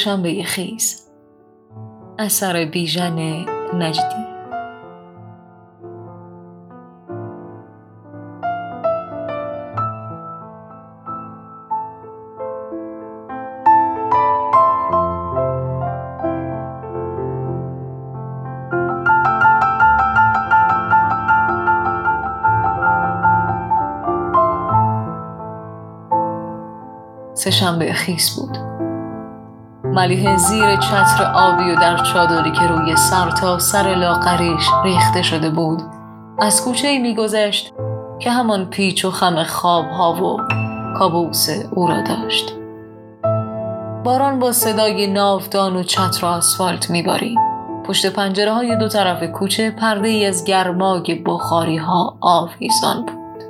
سهشنبه خیز. اثر بیژن نجدی. سهشنبه خیس بود. ملیه زیر چتر آبی و در چادری که روی سر تا سر لاغریش ریخته شده بود. از کوچه ای میگذشت که همان پیچ و خم خواب ها و کابوس او را داشت. باران با صدای ناودان و چتر و آسفالت میبارید. پشت پنجره های دو طرف کوچه پرده ای از گرمای بخاری ها آویزان بود.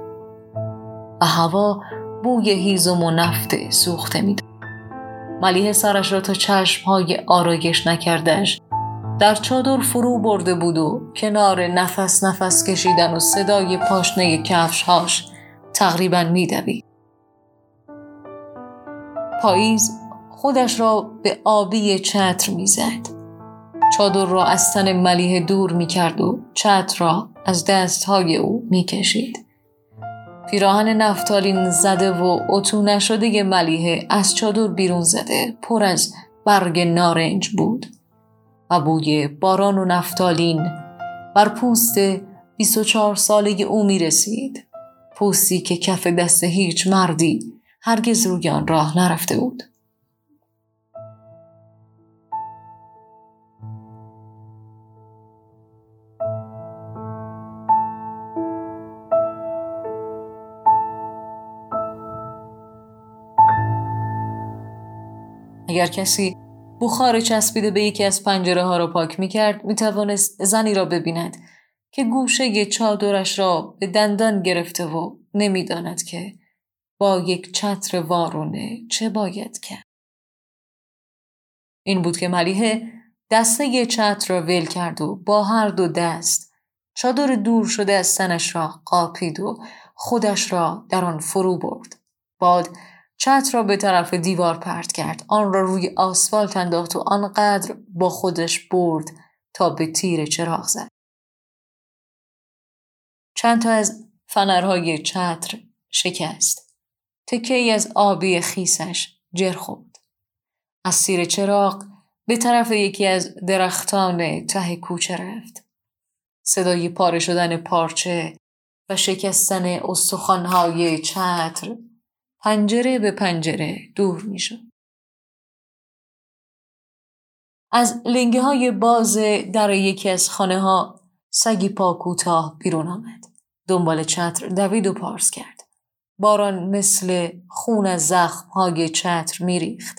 و هوا بوی هیزم و نفت سوخته می‌داد. ملیه سرش را تا چشمهای آرایش نکردش در چادر فرو برده بود و کنار نفس نفس کشیدن و صدای پاشنه کفشهاش تقریبا میدوید. پاییز خودش را به آبی چتر می‌زد. چادر را از تن ملیه دور می‌کرد و چتر را از دستهای او می‌کشید. پیراهن نفتالین زده و اتو نشده ملیه از چادر بیرون زده پر از برگ نارنج بود. و بوی باران و نفتالین بر پوست 24 ساله او می رسید. پوستی که کف دست هیچ مردی هرگز روی آن راه نرفته بود. اگر کسی بخار چسبیده به یکی از پنجره ها را پاک می کرد می توانست زنی را ببیند که گوشه چادرش را به دندان گرفته و نمی‌داند که با یک چتر وارونه چه باید کرد. این بود که ملیحه دسته چتر را ول کرد و با هر دو دست چادر دور شده از سنش را قاپید و خودش را در آن فرو برد. باد چتر را به طرف دیوار پرت کرد. آن را روی آسفالت انداخت و آنقدر با خودش برد تا به تیر چراغ زد. چند تا از فنرهای چتر شکست. تکه از آبی خیسش جر خورد. از سیر چراغ به طرف یکی از درختان ته کوچه رفت. صدای پاره شدن پارچه و شکستن استخوانهای چتر پنجره به پنجره دور می شد. از لنگه های باز در یکی از خانه ها سگی پا کوتاه بیرون آمد. دنبال چتر دوید و پارس کرد. باران مثل خون از زخم های چتر می ریخت.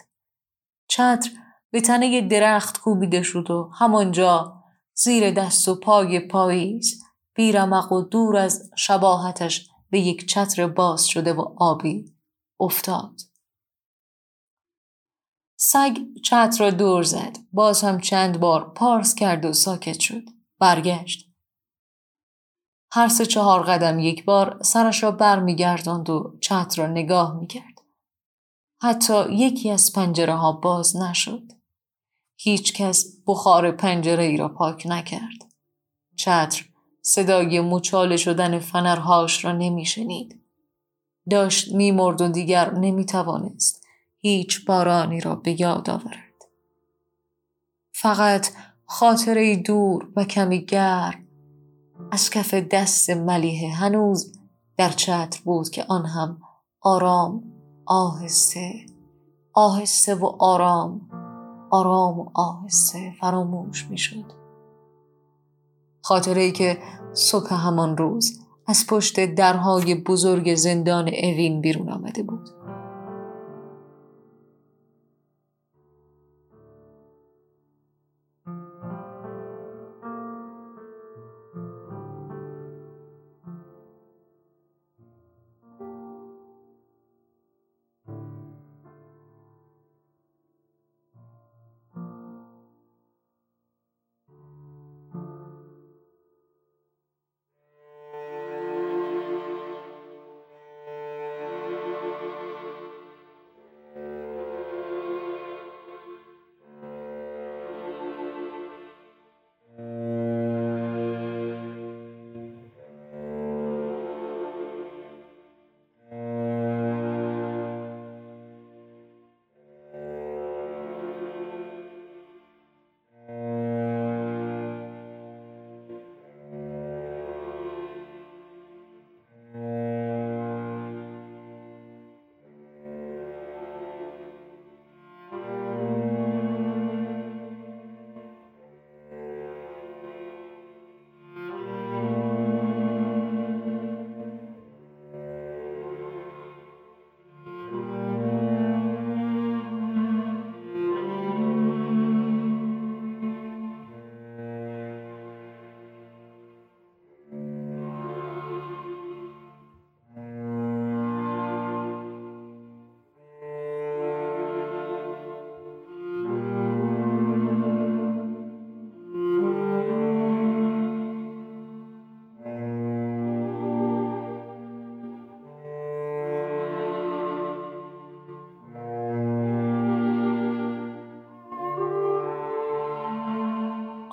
چتر به تنه درخت کوبیده شد و همانجا زیر دست و پای پاییز بیرمق و دور از شباهتش به یک چتر باز شده و آبی افتاد. سگ چت را دور زد. باز هم چند بار پارس کرد و ساکت شد. برگشت. هر سه چهار قدم یک بار سرش را بر می گرداند و چت را نگاه می کرد. حتی یکی از پنجره ها باز نشد. هیچ کس بخار پنجره ای را پاک نکرد. چتر صدای مچاله شدن فنرهاش را نمی شنید. داشت میمرد و دیگر نمی‌توانست هیچ بارانی را به یاد آورد. فقط خاطره دور و کمی گرم از کف دست ملیه هنوز در چتر بود که آن هم آرام آهسته آهسته و آرام آرام و آهسته فراموش می‌شد. خاطره ای که صبح همان روز از پشت درهای بزرگ زندان اوین بیرون آمده بود.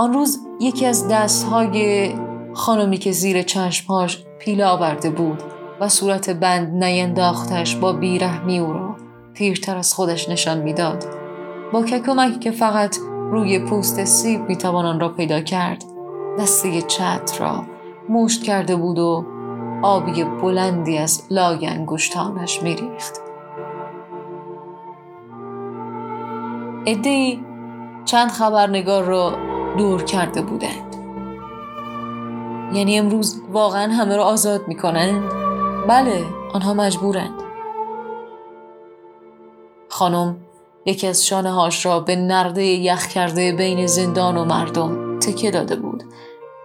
آن روز یکی از دستهای خانمی که زیر چشمهاش پیله آورده بود و صورت بند نینداختش با بیرحمی او را پیرتر از خودش نشان می‌داد. با ککمکی که فقط روی پوست سیب می‌توان آن را پیدا کرد دسته چتر را مشت کرده بود و آبی بلندی از لای انگشتانش میریخت. ادهی چند خبرنگار را دور کرده بودند. یعنی امروز واقعا همه را آزاد می‌کنند؟ بله آنها مجبورند. خانم یکی از شانه هاش را به نرده یخ کرده بین زندان و مردم تکه داده بود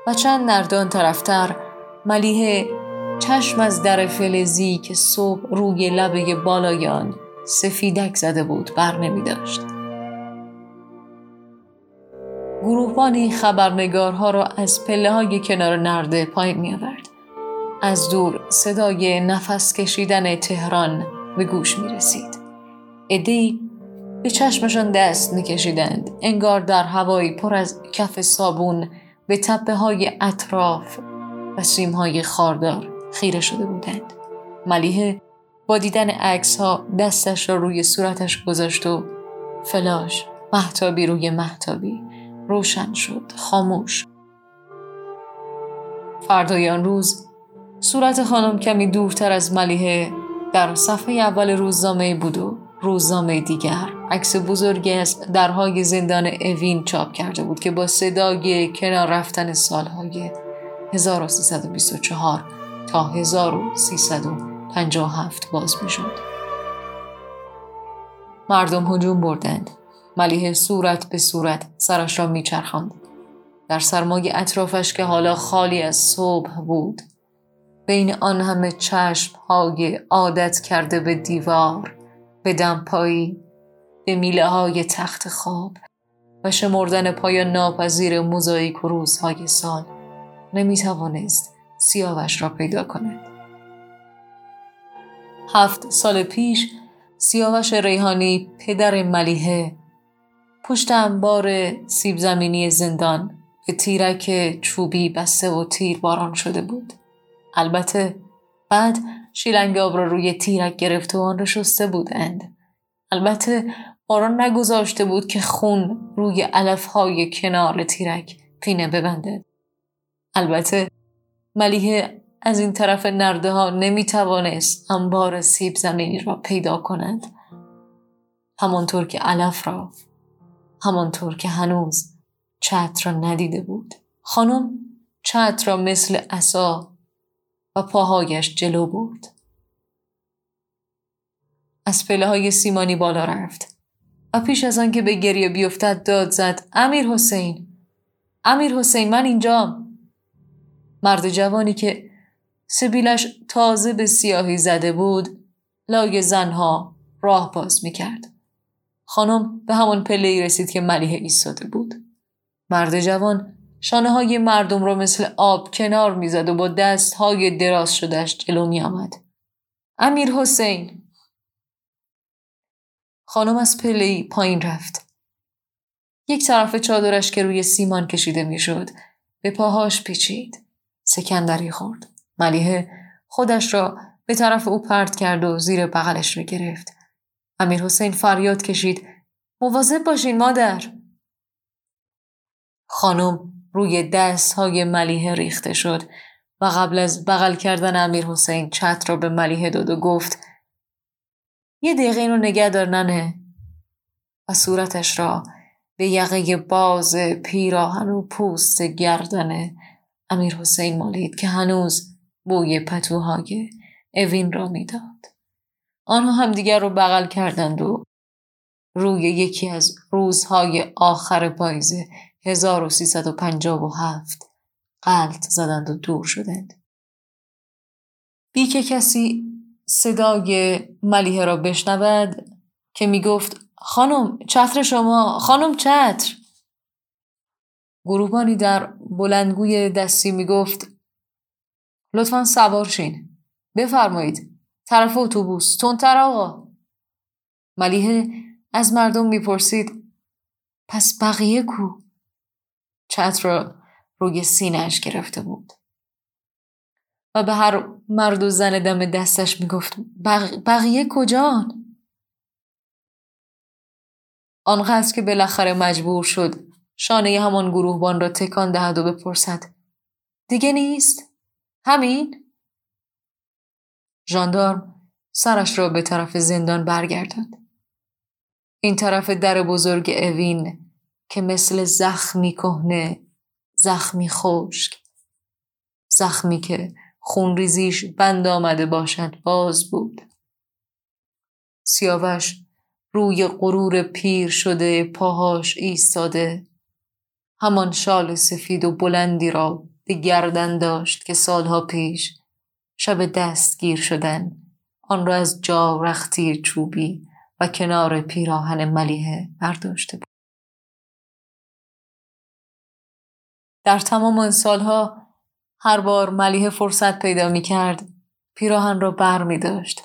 و چند نردان طرفتر ملیه چشم از در فلزی که صبح روی لبه بالایان سفیدک زده بود بر نمی داشت. گروهبانی خبرنگارها را از پله های کنار نرده پایین می آورد. از دور صدای نفس کشیدن تهران به گوش می رسید. ادی به چشمشان دست میکشیدند انگار در هوایی پر از کف صابون به تپه های اطراف و سیم های خاردار خیره شده بودند ملیه با دیدن عکس ها دستش را روی صورتش گذاشت و فلاش محتابی روی محتابی روشن شد خاموش فردای آن روز صورت خانم کمی دورتر از ملیه در صفحه اول روزنامه بود و روزنامه دیگر عکس بزرگی از درهای زندان اوین چاپ کرده بود که با صدای کنار رفتن سالهای 1324 تا 1357 باز می شد. مردم هجوم بردند. ملیه صورت به صورت سرش را میچرخاند. در سرمای اطرافش که حالا خالی از صبح بود بین آن همه چشم های عادت کرده به دیوار به دمپایی به میله های تخت خواب و شمردن پای ناپذیر موزاییک و روزهای سال نمی توانست سیاوش را پیدا کند. هفت سال پیش سیاوش ریحانی پدر ملیحه پشت انبار سیب زمینی زندان به تیرک چوبی بسته و تیر باران شده بود. البته بعد شیلنگ آب را روی تیرک گرفته و آن را شسته بودند. البته باران نگذاشته بود که خون روی علفهای کنار تیرک پینه ببنده. البته ملیه از این طرف نرده ها نمی انبار سیب زمینی را پیدا کنند. همانطور که علف را همانطور که هنوز چتر را ندیده بود. خانم چتر را مثل عصا و پاهایش جلو برد. از پله های سیمانی بالا رفت و پیش از آنکه به گریه بیفتد داد زد امیر حسین امیر حسین من اینجام مرد جوانی که سبیلش تازه به سیاهی زده بود لای زنها راه باز می کرد. خانم به همون پله رسید که ملیه ایستاده بود. مرد جوان شانه های مردم را مثل آب کنار می‌زد و با دست های دراز شدهش جلو می آمد. امیر حسین خانم از پله پایین رفت. یک طرف چادرش که روی سیمان کشیده می‌شد به پاهاش پیچید. سکندری خورد. ملیه خودش را به طرف او پرت کرد و زیر بغلش رو گرفت. امیر حسین فریاد کشید مواظب باشین مادر. خانم روی دست های ملیه ریخته شد و قبل از بغل کردن امیر حسین چت را به ملیه داد و گفت یه دقیقه اینو نگه دار ننه و صورتش را به یقه باز پیراهن و پوست گردن امیر حسین مالید که هنوز بوی پتوهای اوین را می‌داد. آنها هم دیگر رو بغل کردند و روی یکی از روزهای آخر پاییز 1357 قلط زدند و دور شدند. بی که کسی صدای ملیه را بشنود که می گفت خانم چتر شما خانم چتر. گروهبانی در بلندگوی دستی می گفت لطفا سوار شین. بفرمایید. طرف اتوبوس تندتر آقا ملیه از مردم می‌پرسید پس بقیه کو چتر را روی سینهش گرفته بود و به هر مرد و زن دم دستش می‌گفت بق... بقیه کجان؟ آنقدر که بالاخره مجبور شد شانه همان گروهبان را تکان دهد و بپرسد دیگه نیست؟ همین؟ ژاندارم سرش را به طرف زندان برگرداند. این طرف در بزرگ اوین که مثل زخمی کهنه زخمی خشک زخمی که خونریزیش بند آمده باشد باز بود سیاوش روی غرور پیر شده پاهاش ایستاده همان شال سفید و بلندی را به گردن داشت که سالها پیش شب دستگیر شدن آن را از جا رختی چوبی و کنار پیراهن ملیه برداشته بود. در تمام آن سالها هر بار ملیه فرصت پیدا می کرد پیراهن را بر می داشت.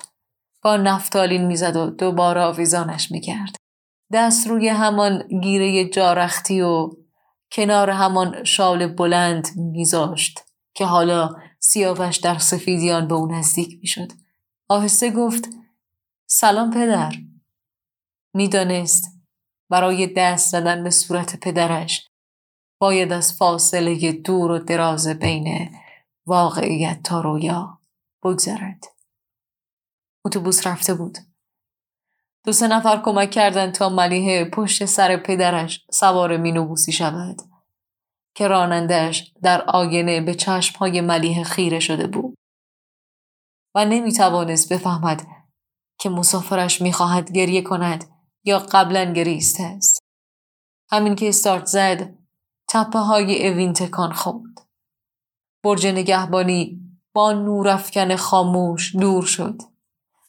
با نفتالین می‌زد و دوباره آویزانش می کرد. دست روی همان گیره جارختی و کنار همان شال بلند میذاشت که حالا سیاوش در سفیدیان به او نزدیک می‌شد. آهسته گفت سلام پدر. می‌دانست برای دست زدن به صورت پدرش باید از فاصله دور و دراز بین واقعیت تا رویا بگذرد. اتوبوس رفته بود. دو سه نفر کمک کردند تا ملیه پشت سر پدرش سوار مینوبوسی شود. که رانندهش در آینه به چشمهای ملیه خیره شده بود و نمی توانست بفهمد که مسافرش می‌خواهد گریه کند یا قبلا گریسته است. همین که استارت زد تپه های اوین تکان خورد. برج نگهبانی با نورافکن خاموش دور شد.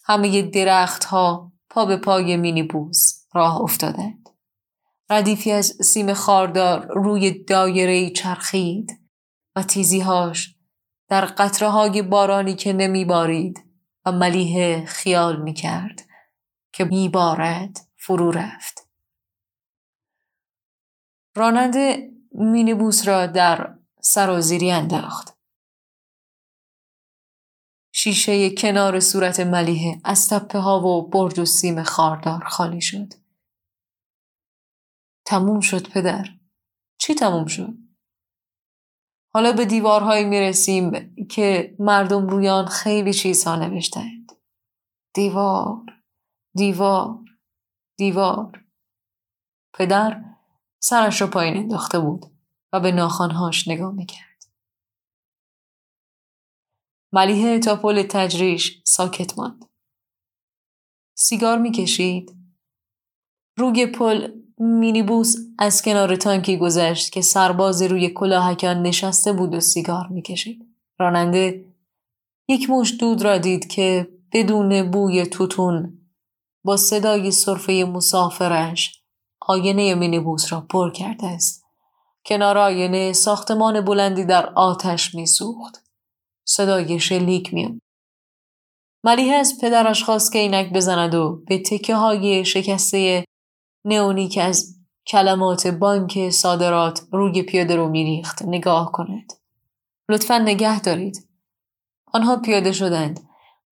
همه درخت ها پا به پای مینیبوس راه افتادند. ردیفی از سیم خاردار روی دایره چرخید و تیزیهاش در قطره های بارانی که نمی بارید و ملیه خیال می کرد که می بارد فرو رفت. راننده مینیبوس را در سرازیری انداخت. شیشه کنار صورت ملیه از تپه ها و برج و سیم خاردار خالی شد. تموم شد پدر. چی تموم شد؟ حالا به دیوارهایی می رسیم که مردم روی آن خیلی چیزها نوشتند. دیوار، دیوار، دیوار. پدر سرش را پایین انداخته بود و به ناخانهاش نگاه می‌کرد. ملیه تا پل تجریش ساکت ماند. سیگار می‌کشید. روی پل مینیبوس از کنار تانکی گذشت که سرباز روی کلاهکان نشسته بود و سیگار می‌کشید. راننده یک مش دود را دید که بدون بوی توتون با صدای صرفه مسافرش آینه مینیبوس را پر کرده است. کنار آینه ساختمان بلندی در آتش میسوخت. صدای شلیک میاد. ملیه از پدرش خواست که اینک بزند و به تکه های شکسته نئونی که از کلمات بانک صادرات روی پیاده رو میریخت نگاه کند. لطفا نگه دارید. آنها پیاده شدند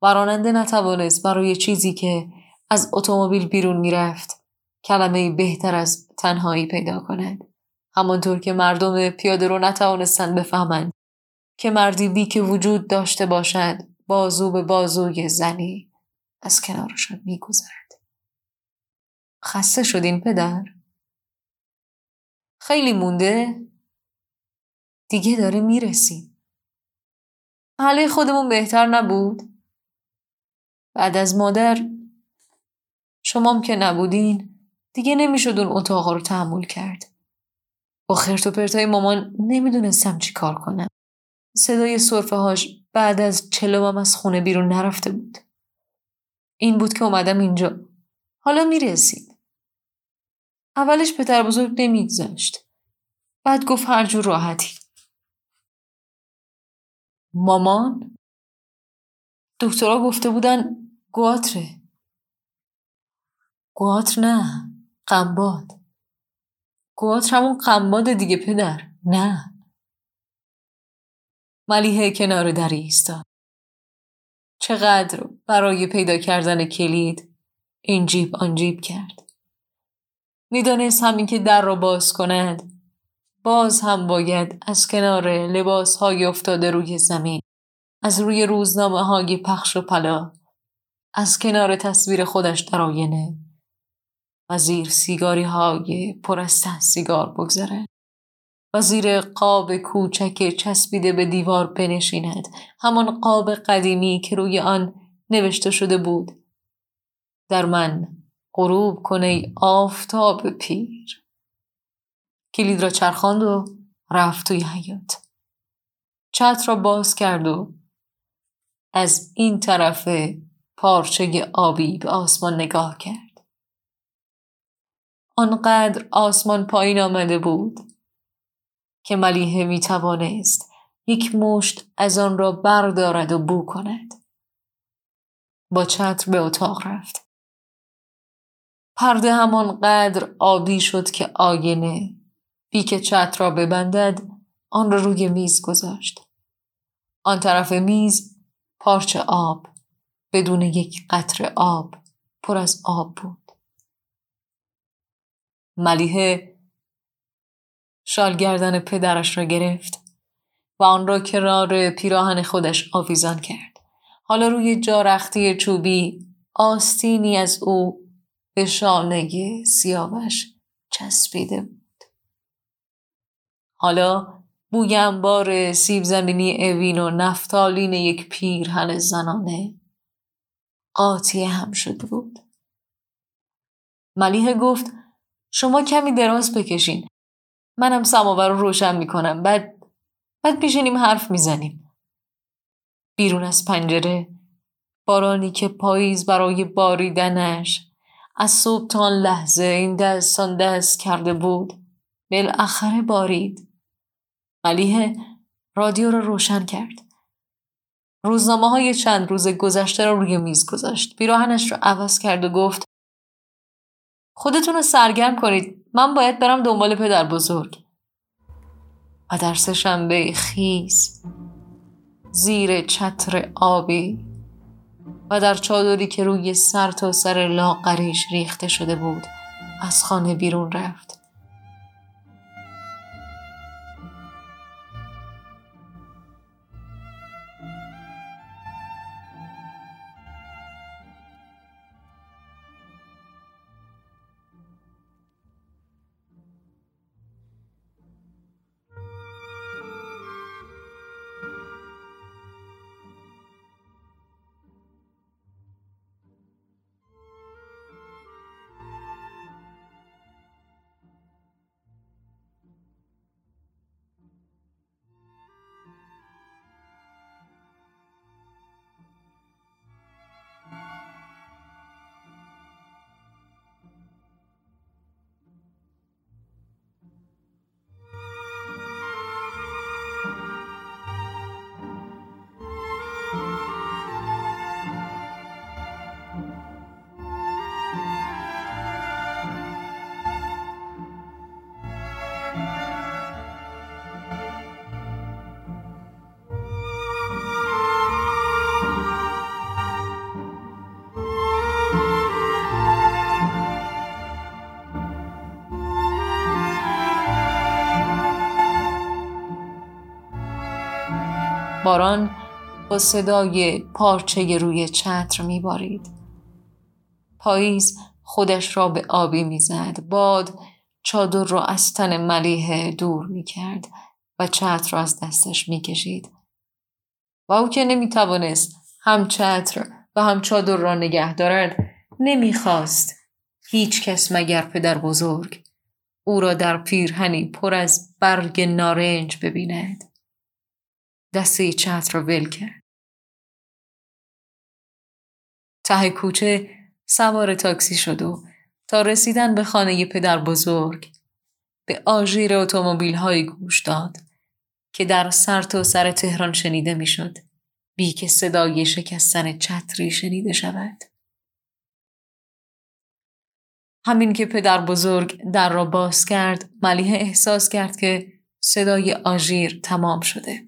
و راننده نتوانست برای چیزی که از اتومبیل بیرون می‌رفت کلمه بهتر از تنهایی پیدا کند. همانطور که مردم پیاده رو نتوانستند بفهمند که مردی بی که وجود داشته باشد بازو به بازوی زنی از کنارشان میگذرد. خسته شدین پدر؟ خیلی مونده؟ دیگه داره می‌رسیم. حاله خودمون بهتر نبود؟ بعد از مادر شمام که نبودین دیگه نمی‌شد اون اتاق رو تحمل کرد. با خرت و پرتای مامان نمی‌دونستم چی کار کنم. صدای صرفه هاش بعد از چلوم از خونه بیرون نرفته بود. این بود که اومدم اینجا. حالا می‌رسید. اولش پدر بزرگ نمیگذاشت. بعد گفت هر جور راحتی. مامان؟ دکترها گفته بودن گواتره. گواتر نه. قنباد. گواتر همون قنباد دیگه پدر. نه ملیحه کنار دری ایستاد چقدر برای پیدا کردن کلید این جیب آن جیب کرد می‌دانست همین که در را باز کند. باز هم باید از کنار لباس های افتاده روی زمین از روی روزنامه های پخش و پلا از کنار تصویر خودش در آینه و زیر سیگاری های پر از سیگار بگذره و زیر قاب کوچک چسبیده به دیوار بنشیند. همان قاب قدیمی که روی آن نوشته شده بود. در من غروب کنه آفتاب پیر کلید را چرخاند و رفت توی حیات چت را باز کرد و از این طرف پارچه آبی به آسمان نگاه کرد آنقدر آسمان پایین آمده بود که ملیحه می توانست یک مشت از آن را بردارد و بو کند. با چتر به اتاق رفت. پرده همانقدر آبی شد که آینه که چتر را ببندد آن را روی میز گذاشت. آن طرف میز پارچه آب بدون یک قطر آب پر از آب بود. ملیحه شال گردن پدرش را گرفت و آن را کنار پیراهن خودش آویزان کرد. حالا روی جارختی چوبی آستینی از او به شانه سیاوش چسبیده بود. حالا بوی انبار سیب زمینی اوین و نفتالین یک پیرهن زنانه قاطی هم شده بود. ملیه گفت شما کمی دراز بکشین منم سماور رو روشن می‌کنم بعد بعد پیشینیم حرف می‌زنیم بیرون از پنجره بارانی که پاییز برای باریدنش از صبح تا لحظه این دستان دست کرده بود. بالاخره بارید. ملیه رادیو را روشن کرد. روزنامه های چند روز گذشته را روی میز گذاشت. پیراهنش را عوض کرد و گفت خودتون رو سرگرم کنید. من باید برم دنبال پدر بزرگ. و در سهشنبه خیز زیر چتر آبی و در چادری که روی سر تا سر لاغریش ریخته شده بود از خانه بیرون رفت. باران با صدای پارچه روی چتر میبارید. پاییز خودش را به آبی می‌زد. باد چادر را از تن ملیه دور می‌کرد و چتر را از دستش می‌کشید. و او که نمی‌توانست هم چتر و هم چادر را نگه دارد نمی‌خواست هیچ کس مگر پدر بزرگ او را در پیرهنی پر از برگ نارنج ببیند. دسته چتر را ول کرد. ته کوچه سوار تاکسی شد و تا رسیدن به خانه پدر بزرگ به آژیر اتومبیل های گوش داد که در سر تا سر تهران شنیده می‌شد بی که صدای شکستن چتری شنیده شود. همین که پدر بزرگ در را باز کرد ملیه احساس کرد که صدای آژیر تمام شده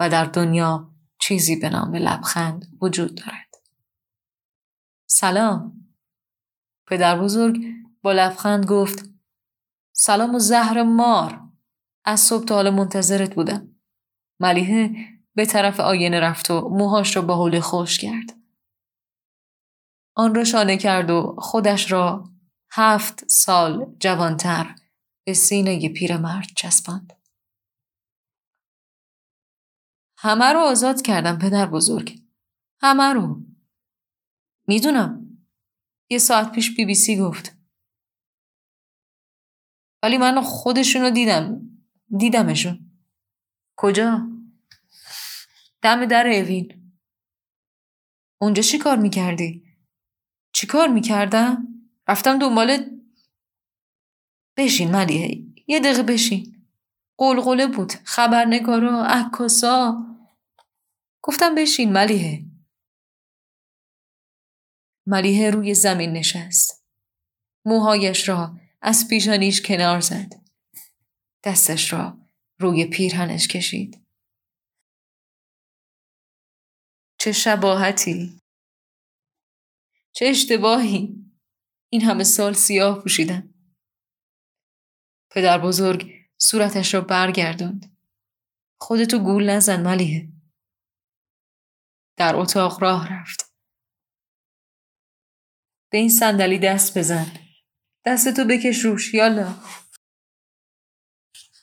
و در دنیا چیزی به نام لبخند وجود دارد. سلام. پدر بزرگ با لبخند گفت سلام و زهر مار. از صبح تا حال منتظرت بودم. ملیحه به طرف آینه رفت و موهاش را با حوله خوش کرد. آن را شانه کرد و خودش را هفت سال جوانتر به سینه پیرمرد چسباند. همه رو آزاد کردم پدر بزرگ. همه رو. می‌دونم. یه ساعت پیش بی بی سی گفت. ولی من خودشون رو دیدم. دیدمشون. کجا؟ دم در اوین. اونجا چی کار می‌کردی؟ چی کار می‌کردم؟ رفتم دنبال بشین ملیه یه دقیقه بشین قلقله بود خبرنگارا عکاسا گفتم بشین ملیه ملیه روی زمین نشست. موهایش را از پیشانیش کنار زد. دستش را روی پیرهنش کشید. چه شباهتی. چه اشتباهی. این همه سال سیاه پوشیدن پدر بزرگ صورتش را برگرداند. خودتو گول نزن ملیه در اتاق راه رفت. به این صندلی دست بزن. دستتو بکش روش یالا.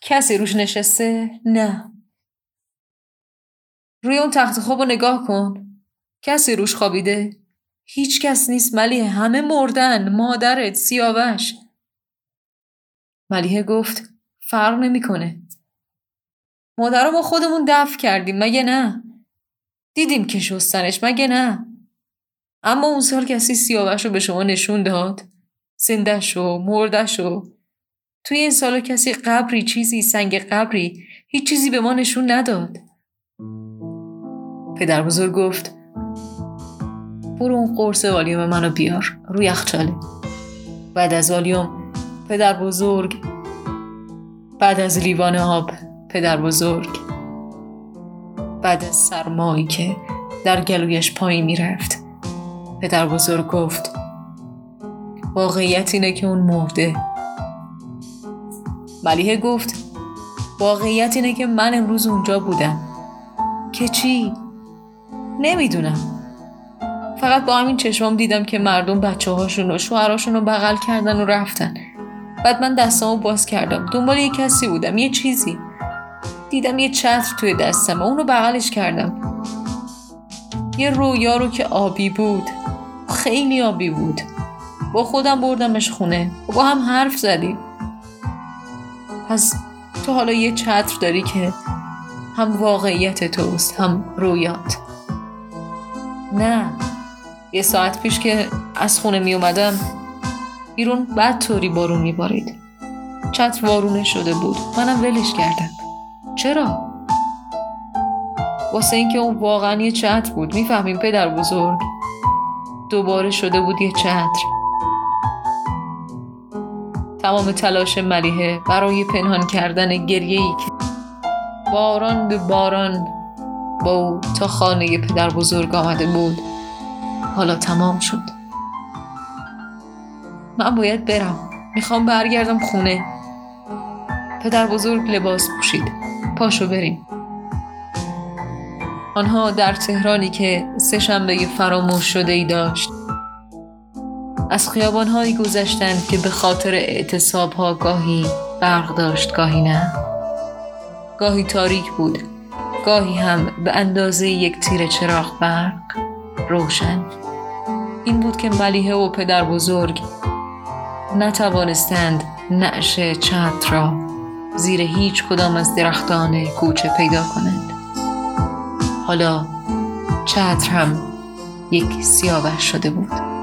کسی روش نشسته؟ نه. روی اون تخت خواب نگاه کن. کسی روش خوابیده؟ هیچ کس نیست. ملیه همه مردن. مادرت سیاوش. ملیه گفت فرق نمی‌کنه. مادر ما خودمون دفع کردیم مگه نه؟ دیدیم که شستنش مگه نه؟ اما اون سال کسی سیاوش رو به شما نشون داد. زندش و مردش و توی این سال کسی قبری چیزی سنگ قبری هیچ چیزی به ما نشون نداد. پدر بزرگ گفت برو اون قرص والیوم منو بیار روی یخچاله بعد از والیوم پدر بزرگ. بعد از لیوان آب پدر بزرگ. بعد از سرمایی که در گلویش پایین می‌رفت. پدر بزرگ گفت واقعیت اینه که اون مرده. ملیه گفت واقعیت اینه که من امروز اونجا بودم. که چی؟ نمی‌دونم. فقط با همین چشمام دیدم که مردم بچه هاشون و شوهراشون رو بغل کردن و رفتن. بعد من دستامو باز کردم. دنبال یه کسی بودم یه چیزی. دیدم یه چتر توی دستم. اونو بغلش کردم. یه رویا رو که آبی بود. خیلی آبی بود. با خودم بردمش خونه. و با هم حرف زدیم. پس تو حالا یه چتر داری که هم واقعیت توست هم رویات. نه. یه ساعت پیش که از خونه می اومدم بیرون بد طوری بارون می بارید. چتر وارونه شده بود. منم ولش کردم. چرا؟ واسه اینکه اون واقعا یه چتر بود. می‌فهمیم پدر بزرگ دوباره شده بود یه چتر. تمام تلاش ملیحه برای پنهان کردن گریه ای که باران به باران با او تا خانه پدر بزرگ آمده بود حالا تمام شد. من باید برم. می‌خوام برگردم خونه. پدر بزرگ لباس پوشید. پاشو بریم. آنها در تهرانی که سه شنبه فراموش شده ای داشت. از خیابانهایی گذشتند که به خاطر اعتصاب ها گاهی برق داشت گاهی نه. گاهی تاریک بود گاهی هم به اندازه یک تیر چراغ برق روشن. این بود که ملیحه و پدر بزرگ نتوانستند نعش چتر را زیر هیچ کدام از درختان کوچه پیدا کنند. حالا چتر هم یک سیاوش شده بود.